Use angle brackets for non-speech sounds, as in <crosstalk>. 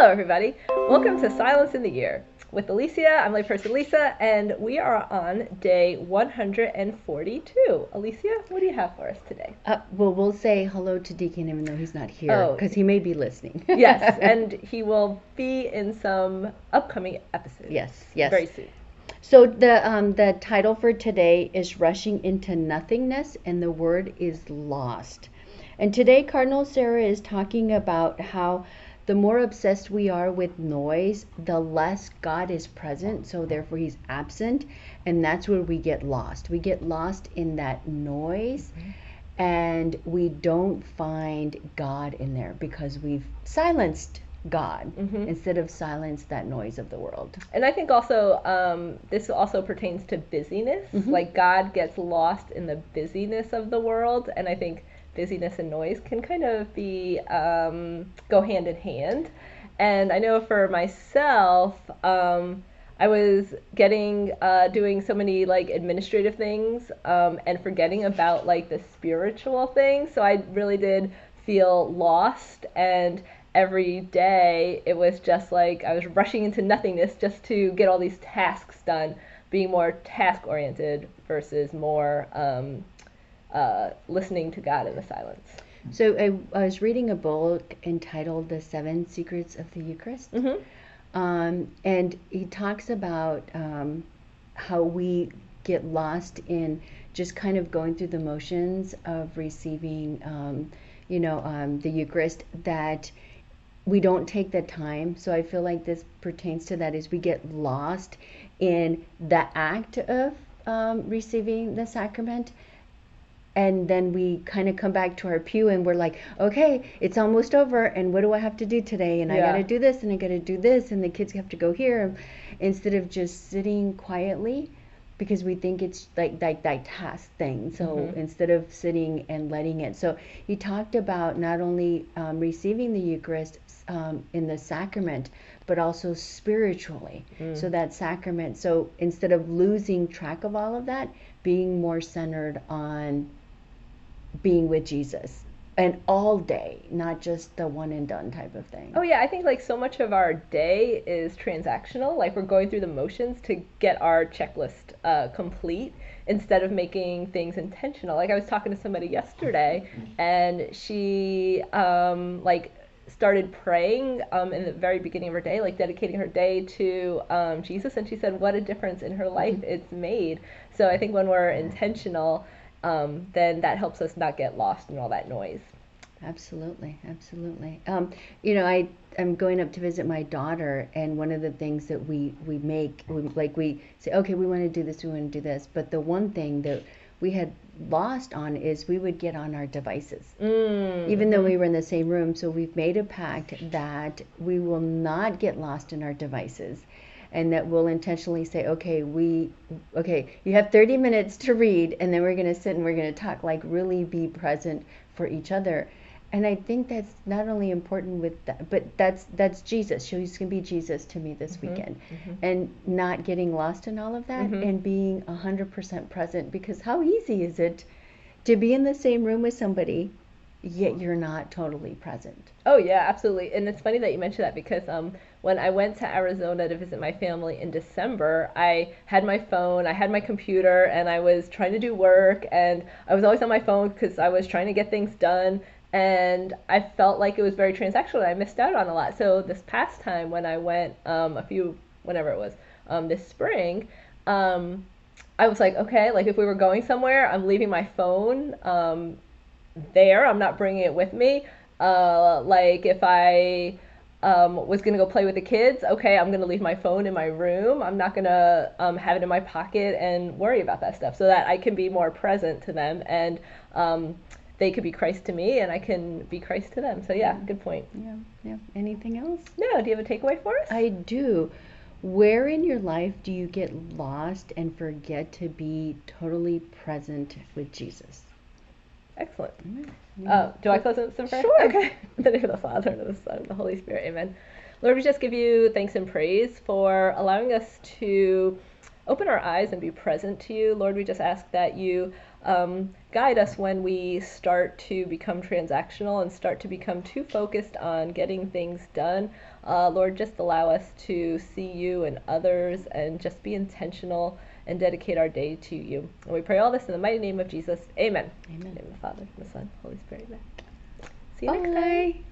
Hello, everybody. Welcome to Silence in the Year. With Alicia, I'm layperson Lisa, and we are on day 142. Alicia, what do you have for us today? Uh, well, we'll say hello to Deacon even though he's not here Oh. because he may be listening. <laughs> yes, <laughs> and he will be in some upcoming episodes. yes, yes. Very soon. So the um, the title for today is rushing into nothingness, and the word is lost. And today, Cardinal Sarah is talking about how the more obsessed we are with noise, the less God is present. So therefore, He's absent, and that's where we get lost. We get lost in that noise. And we don't find God in there because we've silenced God Mhm. instead of silenced that noise of the world. And I think also um, this also pertains to busyness. Mm-hmm. Like God gets lost in the busyness of the world, and I think busyness and noise can kind of be um, go hand in hand. And I know for myself, um, I was getting uh, doing so many like administrative things um, and forgetting about like the spiritual things. So I really did feel lost and every day it was just like I was rushing into nothingness just to get all these tasks done, being more task oriented versus more um, uh, listening to God in the silence. So I, I was reading a book entitled "The Seven Secrets of the Eucharist," Mm-hmm. um, and he talks about um, how we get lost in just kind of going through the motions of receiving, um, you know, um, the Eucharist. That we don't take the time. So I feel like this pertains to that: is we get lost in the act of um, receiving the sacrament and then we kind of come back to our pew and we're like okay it's almost over and what do i have to do today? And i got to do this and i got to do this and the kids have to go here. Instead of just sitting quietly because we think it's like like that task thing. So Mhm. instead of sitting and letting it. So he talked about not only um, receiving the eucharist um, in the sacrament but also spiritually. So that sacrament so instead of losing track of all of that being more centered on being with Jesus and all day, not just the one and done type of thing. Oh yeah, I think like so much of our day is transactional. Like we're going through the motions to get our checklist uh, complete instead of making things intentional. Like I was talking to somebody yesterday, and she um, like started praying um, in the very beginning of her day, like dedicating her day to um, Jesus, and she said what a difference in her life it's made. So I think when we're intentional, um, then that helps us not get lost in all that noise. Absolutely, absolutely. Um, you know, I I'm going up to visit my daughter, and one of the things that we we make, we, like we say, okay, we want to do this, we want to do this, but the one thing that we had lost on is we would get on our devices. Mm. even though we were in the same room. So we've made a pact that we will not get lost in our devices and that we'll intentionally say, okay, we, okay, you have 30 minutes to read and then we're going to sit and we're going to talk, like really be present for each other. And I think that's not only important with that, but that's that's Jesus. She's gonna be Jesus to me this weekend, and not getting lost in all of that, Mhm. and being hundred percent present. Because how easy is it to be in the same room with somebody, yet you're not totally present? Oh yeah, absolutely. And it's funny that you mentioned that because um, when I went to Arizona to visit my family in December, I had my phone, I had my computer, and I was trying to do work, and I was always on my phone because I was trying to get things done, and I felt like it was very transactional. and I missed out on a lot. So this past time when I went, um, a few, whenever it was, um, this spring, um, I was like, okay, like if we were going somewhere, I'm leaving my phone um, there. I'm not bringing it with me. Uh, like if I um, was gonna go play with the kids, okay, I'm gonna leave my phone in my room. I'm not gonna um, have it in my pocket and worry about that stuff, so that I can be more present to them and um, they could be Christ to me and I can be Christ to them. So yeah, good point. Yeah, yeah. Anything else? No, do you have a takeaway for us? I do. Where in your life do you get lost and forget to be totally present with Jesus? Excellent. Uh, do I close in some prayer? Sure. Okay. <laughs> In the name of the Father, and of the Son, and of the Holy Spirit. Amen. Lord, we just give you thanks and praise for allowing us to open our eyes and be present to you. Lord, we just ask that you um, guide us when we start to become transactional and start to become too focused on getting things done. Uh, Lord, just allow us to see you and others and just be intentional and dedicate our day to you. And we pray all this in the mighty name of Jesus. Amen. Amen. In the name of the Father, and the Son, Holy Spirit. Amen. See you Bye. next time.